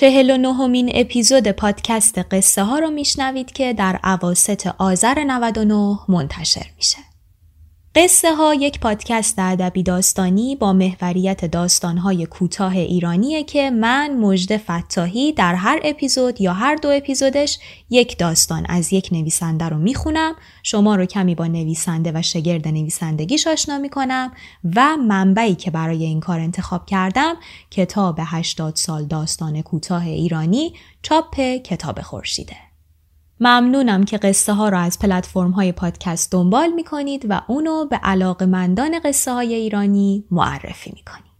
چهل و نهمین اپیزود پادکست قصه ها رو میشنوید که در عواست آذر 99 منتشر میشه. قصه ها یک پادکست ادبی داستانی با محوریت داستانهای کوتاه ایرانیه که من مجد فتاحی در هر اپیزود یا هر دو اپیزودش یک داستان از یک نویسنده رو می‌خونم. شما رو کمی با نویسنده و شگرد نویسندگیش آشنا می‌کنم و منبعی که برای این کار انتخاب کردم کتاب 80 سال داستان کوتاه ایرانی چاپ کتاب خورشیده. ممنونم که قصه ها را از پلتفرم های پادکست دنبال می کنید و اونو به علاق مندان قصه های ایرانی معرفی می کنید.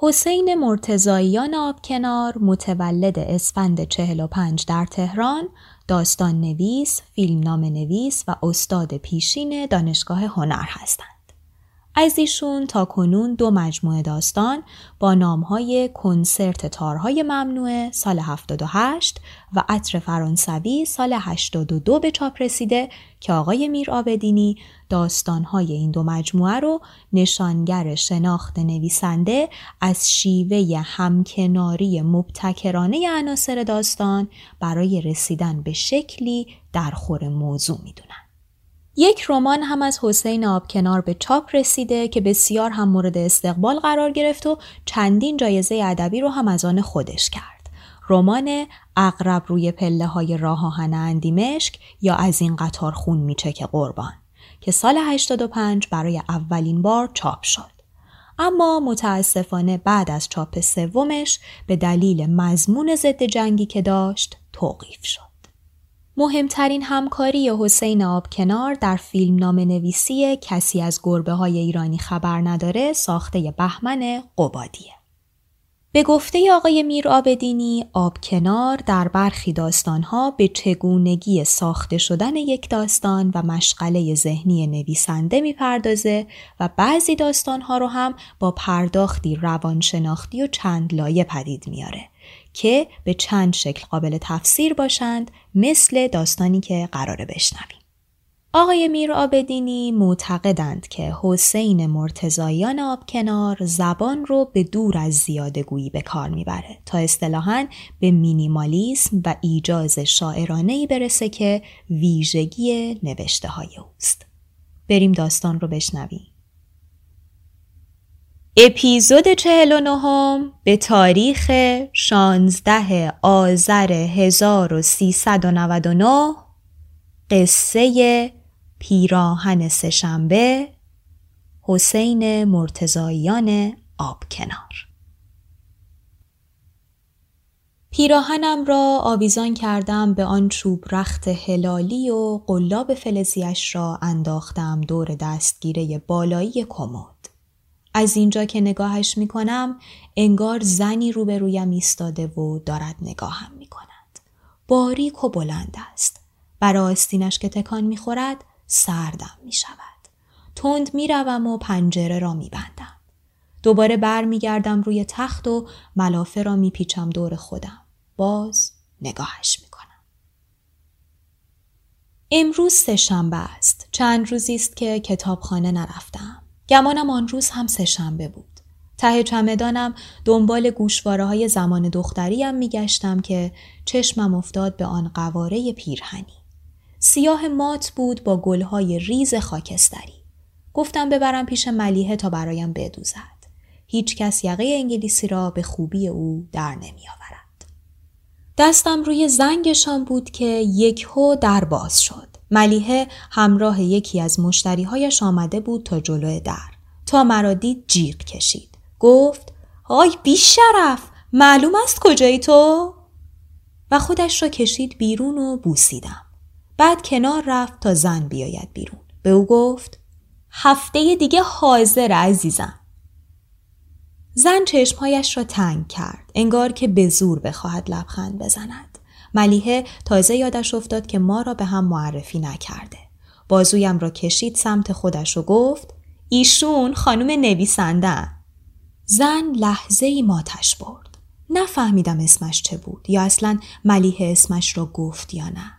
حسین مرتزاییان آبکنار متولد اسفند 45 در تهران داستان نویس، فیلم نام نویس و استاد پیشین دانشگاه هنر هستند. از ایشون تا کنون دو مجموعه داستان با نامهای کنسرت تارهای ممنوعه سال 78 و عطر فرانسوی سال 82 به چاپ رسیده که آقای میر آبدینی داستانهای این دو مجموعه رو نشانگر شناخت نویسنده از شیوه همکناری مبتکرانه عناصر داستان برای رسیدن به شکلی در خور موضوع می‌دونن. یک رمان هم از حسین آبکنار به چاپ رسیده که بسیار هم مورد استقبال قرار گرفت و چندین جایزه ادبی رو هم از آن خودش کرد. رمان اقرب روی پله های راه آهن اندیمشک یا از این قطار خون میچک قربان که سال 85 برای اولین بار چاپ شد. اما متاسفانه بعد از چاپ سومش به دلیل مضمون ضد جنگی که داشت توقیف شد. مهمترین همکاری حسین آبکنار در فیلم نام نویسی کسی از گربه های ایرانی خبر نداره ساخته بهمن قبادیه. به گفته آقای میر آبدینی آبکنار در برخی داستانها به چگونگی ساخته شدن یک داستان و مشغله ذهنی نویسنده می‌پردازه و بعضی داستانها رو هم با پرداختی روانشناختی و چند لایه پدید میاره. که به چند شکل قابل تفسیر باشند مثل داستانی که قراره بشنویم. آقای میر آبدینی معتقدند که حسین مرتزایان آبکنار زبان رو به دور از زیاده گویی به کار می‌بره تا اصطلاحاً به مینیمالیسم و ایجاز شاعرانه برسه که ویژگی نوشته های اوست. بریم داستان رو بشنویم. اپیزود چهل و نهم به تاریخ 16 آذر 1399 قصه پیراهن سهشنبه حسین مرتزاییان آبکنار پیراهنم را آویزان کردم به آن چوب رخت هلالی و قلاب فلزیش را انداختم دور دستگیره بالایی کمد. از اینجا که نگاهش می کنم انگار زنی روبرویم ایستاده و دارد نگاهم می کند. باریک و بلند است. برای آستینش که تکان می خورد سردم می شود. تند می روم و پنجره را می بندم. دوباره بر می گردم روی تخت و ملافه را می پیچم دور خودم. باز نگاهش می کنم. امروز سهشنبه است. چند روزی است که کتابخانه نرفتم. گمانم آن روز هم سهشنبه بود. ته چمدانم دنبال گوشواره های زمان دختریم میگشتم که چشمم افتاد به آن قواره پیرهنی. سیاه مات بود با گلهای ریز خاکستری. گفتم ببرم پیش ملیحه تا برایم بدوزد. هیچ کس یقه انگلیسی را به خوبی او در نمی آورد. دستم روی زنگشان بود که یک هو در باز شد. ملیحه همراه یکی از مشتریهایش آمده بود تا جلوی در. تا مرا دید جیغ کشید. گفت آی بی شرف معلوم است کجایی تو؟ و خودش را کشید بیرون و بوسیدم. بعد کنار رفت تا زن بیاید بیرون. به او گفت هفته دیگه حاضر عزیزم. زن چشمهایش را تنگ کرد. انگار که به زور بخواهد لبخند بزند. ملیحه تازه یادش افتاد که ما را به هم معرفی نکرده. بازویم را کشید سمت خودش و گفت ایشون خانم نویسنده زن لحظه ای ماتش برد. نفهمیدم اسمش چه بود یا اصلا ملیحه اسمش را گفت یا نه.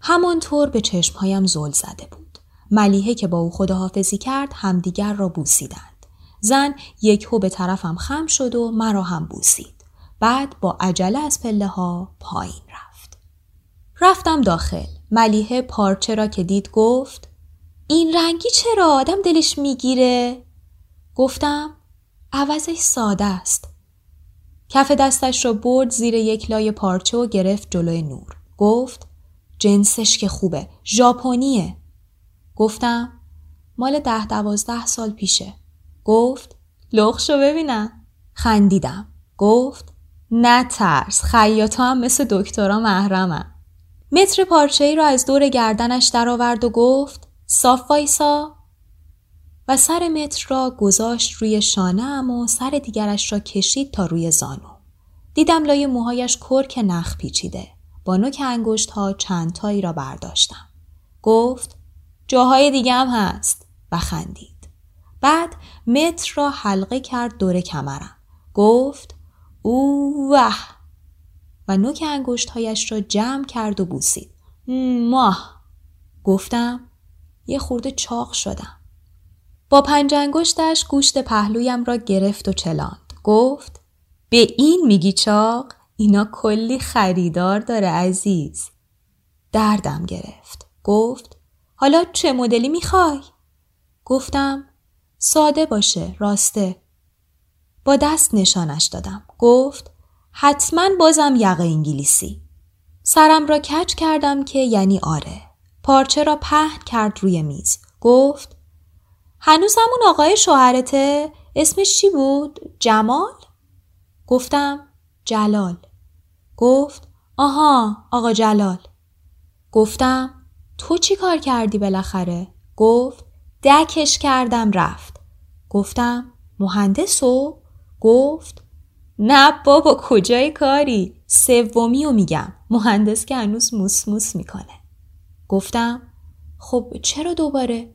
همانطور به چشمهایم زل زده بود. ملیحه که با او خداحافظی کرد همدیگر را بوسیدند. زن یک هو به طرفم خم شد و مرا هم بوسید. بعد با عجله از پله ها پایین رفت. رفتم داخل. ملیحه پارچه را که دید گفت این رنگی چرا آدم دلش می‌گیره؟ گفتم عوضش ساده است. کف دستش را برد زیر یک لای پارچه و گرفت جلوی نور. گفت جنسش که خوبه. ژاپنیه. گفتم مال ده دوازده سال پیشه. گفت لخشو ببینم. خندیدم. گفت نه ترس خیاطا هم مثل دکترا محرمم. متر پارچه ای را از دور گردنش درآورد و گفت صاف وایسا و سر متر را گذاشت روی شانه و سر دیگرش را کشید تا روی زانو. دیدم لای موهایش کرک نخ پیچیده. با نوک انگشت ها چند تایی را برداشتم. گفت جاهای دیگه هم هست و خندید. بعد متر را حلقه کرد دور کمرم. گفت اوه و نوک انگشتهایش را جمع کرد و بوسید. ماه گفتم یه خورده چاق شدم. با پنج انگشتش گوشت پهلویم را گرفت و چلاند. گفت به این میگی چاق؟ اینا کلی خریدار داره عزیز. دردم گرفت. گفت حالا چه مدلی می‌خوای؟ گفتم ساده باشه راسته. با دست نشانش دادم. گفت حتما بازم یقه انگلیسی. سرم را کج کردم که یعنی آره. پارچه را پهن کرد روی میز. گفت هنوز همون آقای شوهرته؟ اسمش چی بود؟ جمال؟ گفتم جلال. گفت آها آقا جلال. گفتم تو چی کار کردی بالاخره؟ گفت دکش کردم رفت. گفتم مهندس و؟ گفت نه بابا کجای کاری؟ سومی رو میگم. مهندس که هنوز موس می‌کنه. گفتم خب چرا دوباره؟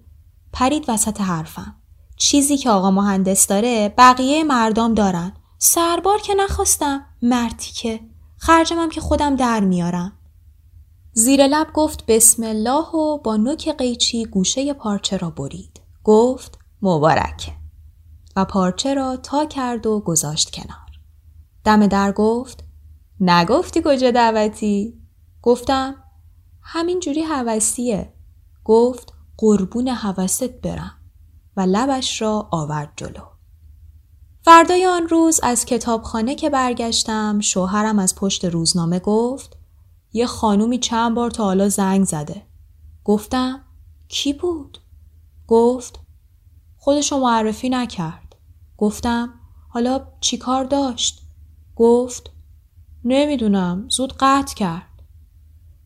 پرید وسط حرفم. چیزی که آقا مهندس داره بقیه مردم دارن. سربار که نخواستم. مرتی که. خرجمم که خودم در میارم. زیر لب گفت بسم الله و با نوک قیچی گوشه پارچه را برید. گفت مبارکه. و پارچه را تا کرد و گذاشت کنار. دم در گفت نگفتی کجا دعوتی؟ گفتم همین جوری حوثیه. گفت قربون حوست برم و لبش را آورد جلو. فردای آن روز از کتابخانه که برگشتم شوهرم از پشت روزنامه گفت یه خانومی چند بار تا حالا زنگ زده. گفتم کی بود؟ گفت خودشو معرفی نکرد. گفتم حالا چی کار داشت؟ گفت نمی‌دونم زود قطع کرد.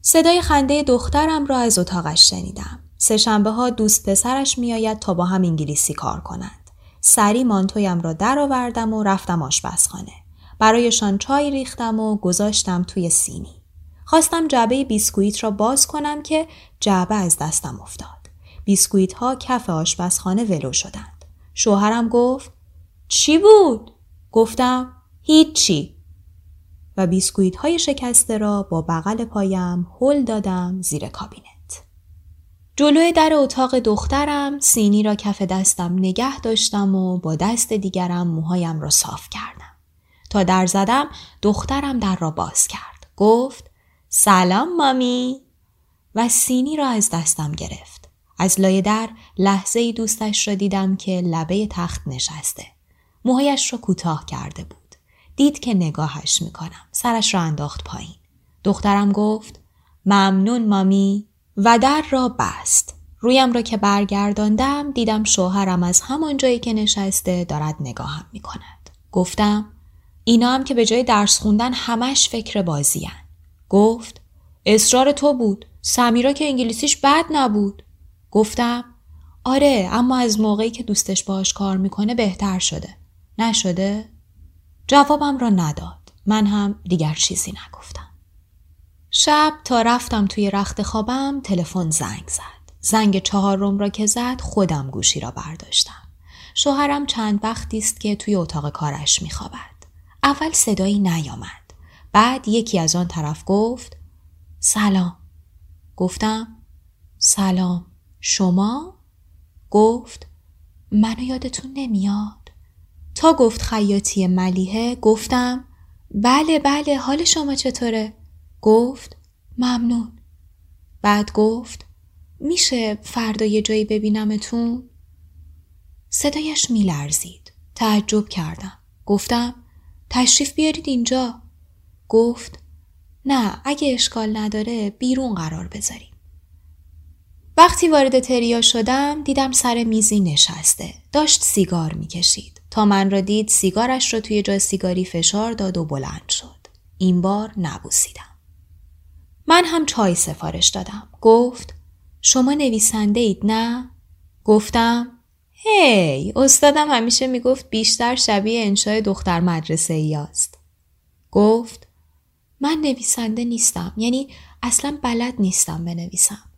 صدای خنده دخترم را از اتاقش شنیدم. سهشنبه ها دوست پسرش میآید تا با هم انگلیسی کار کنند. سری مانتویم را درآوردم و رفتم آشپزخانه. برایشان چای ریختم و گذاشتم توی سینی. خواستم جعبه بیسکویت را باز کنم که جعبه از دستم افتاد. بیسکویت ها کف آشپزخانه ولو شدند. شوهرم گفت چی بود؟ گفتم هیچی. و بیسکویت های شکسته را با بغل پایم هل دادم زیر کابینت. جلوی در اتاق دخترم سینی را کف دستم نگه داشتم و با دست دیگرم موهایم را صاف کردم. تا در زدم دخترم در را باز کرد. گفت سلام مامی و سینی را از دستم گرفت. از لای در لحظه دوستش را دیدم که لبه تخت نشسته. موهایش را کوتاه کرده بود. دید که نگاهش می‌کنم. سرش را انداخت پایین. دخترم گفت ممنون مامی و در را بست. رویم را که برگرداندم دیدم شوهرم از همان جایی که نشسته دارد نگاهم می کند. گفتم اینا هم که به جای درس خوندن همش فکر بازیان. گفت اصرار تو بود. سمیرا که انگلیسیش بد نبود. گفتم آره اما از موقعی که دوستش باش کار می‌کنه بهتر شده. نشده؟ جوابم را نداد. من هم دیگر چیزی نگفتم. شب تا رفتم توی رخت خوابم تلفن زنگ زد. زنگ چهارم را که زد خودم گوشی را برداشتم. شوهرم چند وقتی است که توی اتاق کارش میخوابد. اول صدایی نیامد. بعد یکی از آن طرف گفت سلام. گفتم سلام. شما؟ گفت منو یادتون نمیاد. تا گفت خیاطی ملیحه گفتم بله بله حال شما چطوره؟ گفت ممنون. بعد گفت میشه فردا یه جایی ببینمتون؟ صدایش میلرزید. تعجب کردم. گفتم تشریف بیارید اینجا. گفت نه اگه اشکال نداره بیرون قرار بذاریم. وقتی وارد تریا شدم دیدم سر میزی نشسته. داشت سیگار می‌کشید. تا من را دید سیگارش را توی جای سیگاری فشار داد و بلند شد. این بار نبوسیدم. من هم چای سفارش دادم. گفت شما نویسنده اید نه؟ گفتم هی استادم همیشه می‌گفت بیشتر شبیه انشای دختر مدرسه ای است. گفت من نویسنده نیستم یعنی اصلا بلد نیستم بنویسم.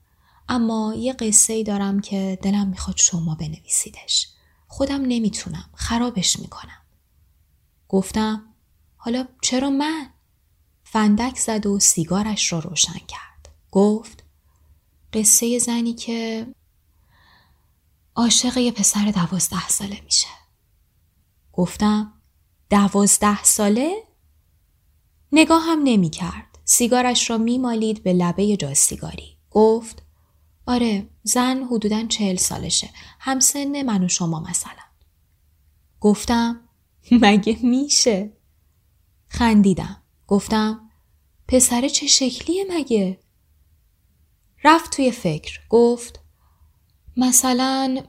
اما یه قصه ای دارم که دلم می‌خواد شما بنویسیدش. خودم نمی‌تونم. خرابش می‌کنم. گفتم حالا چرا من؟ فندک زد و سیگارش را روشن کرد. گفت قصه زنی که عاشق یه پسر دوازده ساله میشه. گفتم دوازده ساله؟ نگاه هم نمی کرد. سیگارش را میمالید به لبه جا سیگاری. گفت آره زن حدودا چهل سالشه. همسن من و شما مثلا. گفتم مگه میشه؟ خندیدم. گفتم پسر چه شکلیه مگه؟ رفت توی فکر گفت مثلا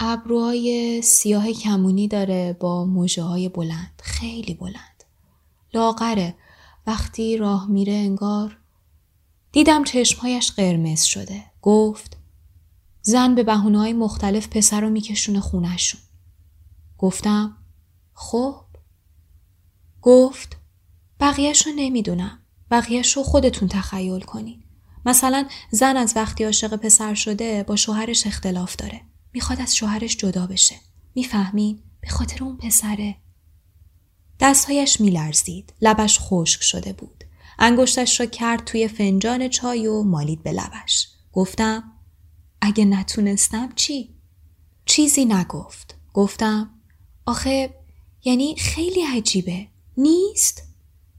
ابروهای سیاه کمونی داره با موجه های بلند خیلی بلند لاغره وقتی راه میره انگار دیدم چشمهایش قرمز شده گفت زن به بحونه های مختلف پسر رو میکشونه خونشون گفتم خب؟ گفت بقیهش رو نمی‌دونم. بقیهش رو خودتون تخیل کنید مثلا زن از وقتی عاشق پسر شده با شوهرش اختلاف داره. می‌خواد از شوهرش جدا بشه. می‌فهمین؟ به خاطر اون پسره. دستهایش میلرزید. لبش خشک شده بود. انگشتش را کرد توی فنجان چای و مالید به لبش. گفتم اگه نتونستم چی؟ چیزی نگفت. گفتم آخه یعنی خیلی عجیبه. نیست؟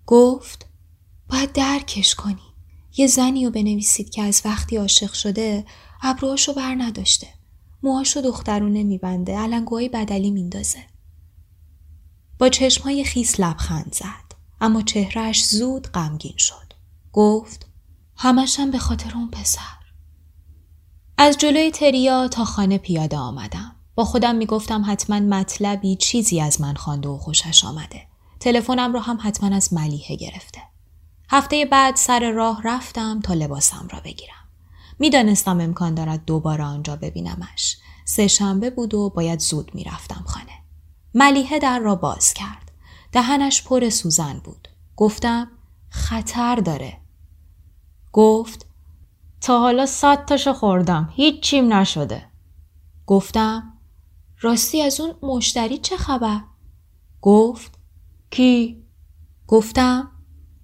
گفت باید درکش کنی. یه زنی رو بنویسید که از وقتی عاشق شده ابروهاشو بر نداشته. موهاشو دخترونه میبنده علنگوهای بدلی میندازه. با چشمهای خیس لبخند زد اما چهرهش زود غمگین شد. گفت همشم به خاطر اون پسر. از جلوی تریا تا خانه پیاده آمدم با خودم می‌گفتم حتما مطلبی چیزی از من خوانده و خوشش آمده تلفنم رو هم حتما از ملیحه گرفته هفته بعد سر راه رفتم تا لباسم را بگیرم. می‌دانستم امکان دارد دوباره آنجا ببینمش. سه شنبه بود و باید زود می‌رفتم خانه. ملیحه در را باز کرد. دهنش پر سوزن بود. گفتم خطر داره. گفت تا حالا صد تاشو خوردم. هیچ چیم نشده. گفتم راستی از اون مشتری چه خبر؟ گفت کی؟ گفتم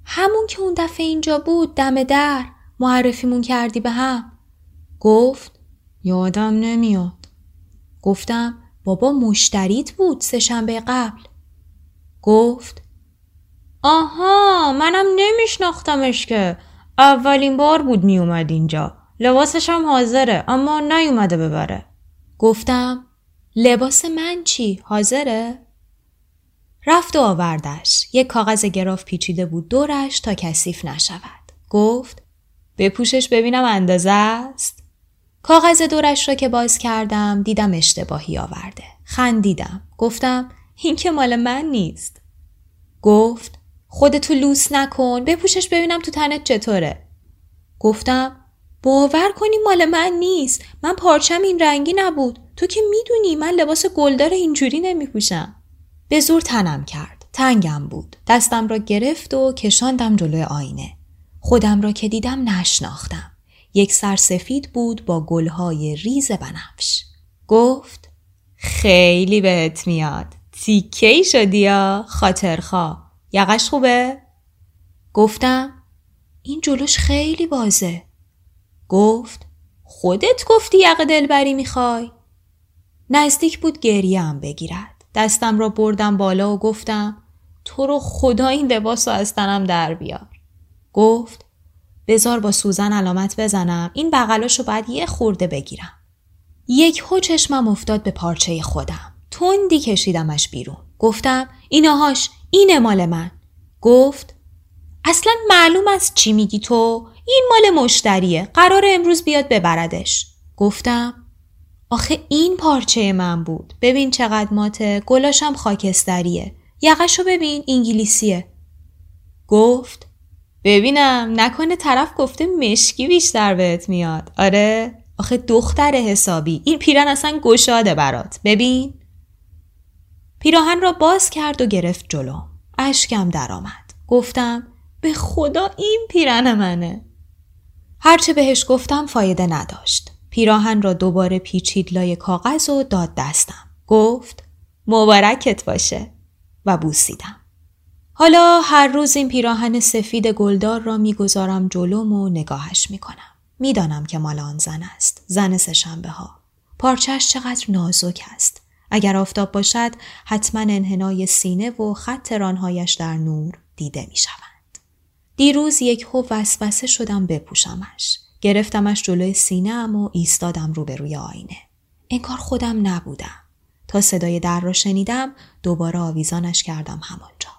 همون که اون دفعه اینجا بود دم در معرفیمون کردی به هم گفت یادم نمیاد گفتم بابا مشتریت بود سه شنبه قبل گفت آها منم نمیشناختمش که اولین بار بود میومد اینجا لباسش هم حاضره اما نیومده ببره گفتم لباس من چی؟ حاضره؟ رفت و آوردش. یک کاغذ گراف پیچیده بود دورش تا کثیف نشود. گفت بپوشش ببینم اندازه است. کاغذ دورش را که باز کردم دیدم اشتباهی آورده. خندیدم. گفتم این که مال من نیست. گفت خودتو لوس نکن بپوشش ببینم تو تنت چطوره. گفتم باور کنی مال من نیست. من پارچم این رنگی نبود. تو که می‌دونی من لباس گلدار اینجوری نمیپوشم. به زور تنم کرد. تنگم بود. دستم را گرفت و کشاندم جلوی آینه. خودم را که دیدم نشناختم. یک سر سفید بود با گلهای ریز بنفش. گفت خیلی بهت میاد. تیکه شدی یا خاطرخوا. یقش خوبه؟ گفتم این جلوش خیلی بازه. گفت خودت گفتی یقه دلبری می‌خوای؟ نزدیک بود گریه هم بگیرد. دستم را بردم بالا و گفتم تو رو خدا این لباس رو از تنم در بیار. گفت بزار با سوزن علامت بزنم این بغلاشو باید یه خورده بگیرم. یک هو چشمم افتاد به پارچه خودم. تندی کشیدمش بیرون. گفتم اینهاش این مال من. گفت اصلا معلوم است چی میگی تو؟ این مال مشتریه. قرار امروز بیاد ببردش. گفتم آخه این پارچه من بود. ببین چقدر ماته. گلاشم خاکستریه. یقشو ببین انگلیسیه. گفت ببینم نکنه طرف گفته مشکی بیشتر بهت میاد. آره؟ آخه دختر حسابی. این پیرن اصلا گشاده برات. ببین. پیراهن را باز کرد و گرفت جلو. اشکم درآمد. گفتم به خدا این پیرن منه. هرچه بهش گفتم فایده نداشت. پیراهن را دوباره پیچید لای کاغذ و داد دستم. گفت مبارکت باشه و بوسیدم. حالا هر روز این پیراهن سفید گلدار را می‌گذارم جلوم و نگاهش می‌کنم. می‌دانم که مال آن زن است. زن سهشنبه ها. پارچش چقدر نازک است. اگر آفتاب باشد حتما انحنای سینه و خط رانهایش در نور دیده می شوند. دیروز یک هو وسوسه شدم بپوشمش. گرفتمش جلوی سینهام و ایستادم روبروی آینه. انگار خودم نبودم. تا صدای در را شنیدم دوباره آویزانش کردم همانجا.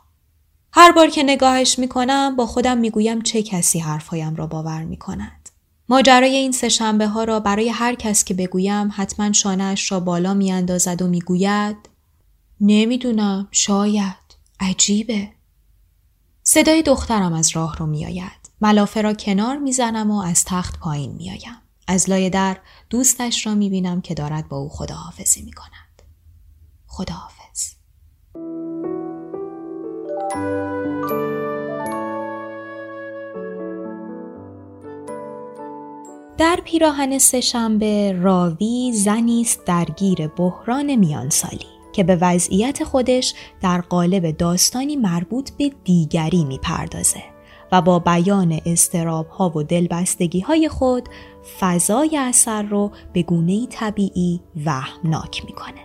هر بار که نگاهش می‌کنم با خودم می‌گویم چه کسی حرفهایم را باور می‌کند. ماجرای این سه شنبه ها را برای هر کس که بگویم حتما شانهش را بالا میاندازد و می‌گوید نمی‌دونم شاید عجیبه. صدای دخترم از راه رو میآید. ملافه را کنار می‌زنم و از تخت پایین میآیم. از لای در دوستش را می‌بینم که دارد با او خداحافظی می‌کند. خداحافظ. در پیراهن سهشنبه راوی زنی است درگیر بحران میانسالی که به وضعیت خودش در قالب داستانی مربوط به دیگری می‌پردازه و با بیان استراب ها و دلبستگی های خود فضای اثر رو به گونه طبیعی وهمناک می‌کنه.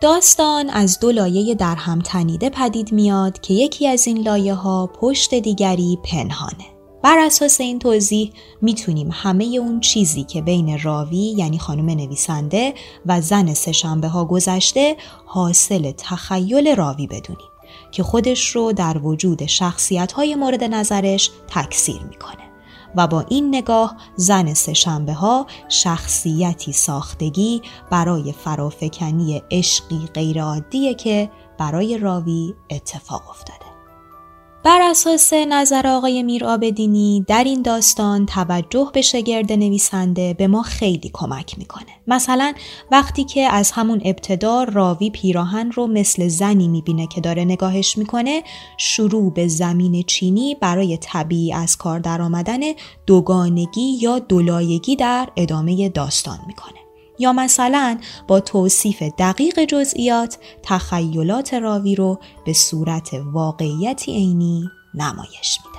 داستان از دو لایه در هم تنیده پدید میاد که یکی از این لایه ها پشت دیگری پنهانه. بر اساس این توضیح می‌تونیم همه اون چیزی که بین راوی یعنی خانم نویسنده و زن سهشنبه ها گذشته حاصل تخیل راوی بدونیم که خودش رو در وجود شخصیت های مورد نظرش تکثیر می‌کنه و با این نگاه زن سهشنبه ها شخصیتی ساختگی برای فرافکنی عشقی غیرعادیه که برای راوی اتفاق افتاده. بر اساس نظر آقای میرآبدینی در این داستان توجه به شگرد نویسنده به ما خیلی کمک می‌کنه. مثلا وقتی که از همون ابتدا راوی پیراهن رو مثل زنی می‌بینه که داره نگاهش می‌کنه شروع به زمین چینی برای طبیعی از کار درآمدن دوگانگی یا دولایگی در ادامه داستان می‌کنه. یا مثلا با توصیف دقیق جزئیات تخیلات راوی رو به صورت واقعیتی عینی نمایش میده.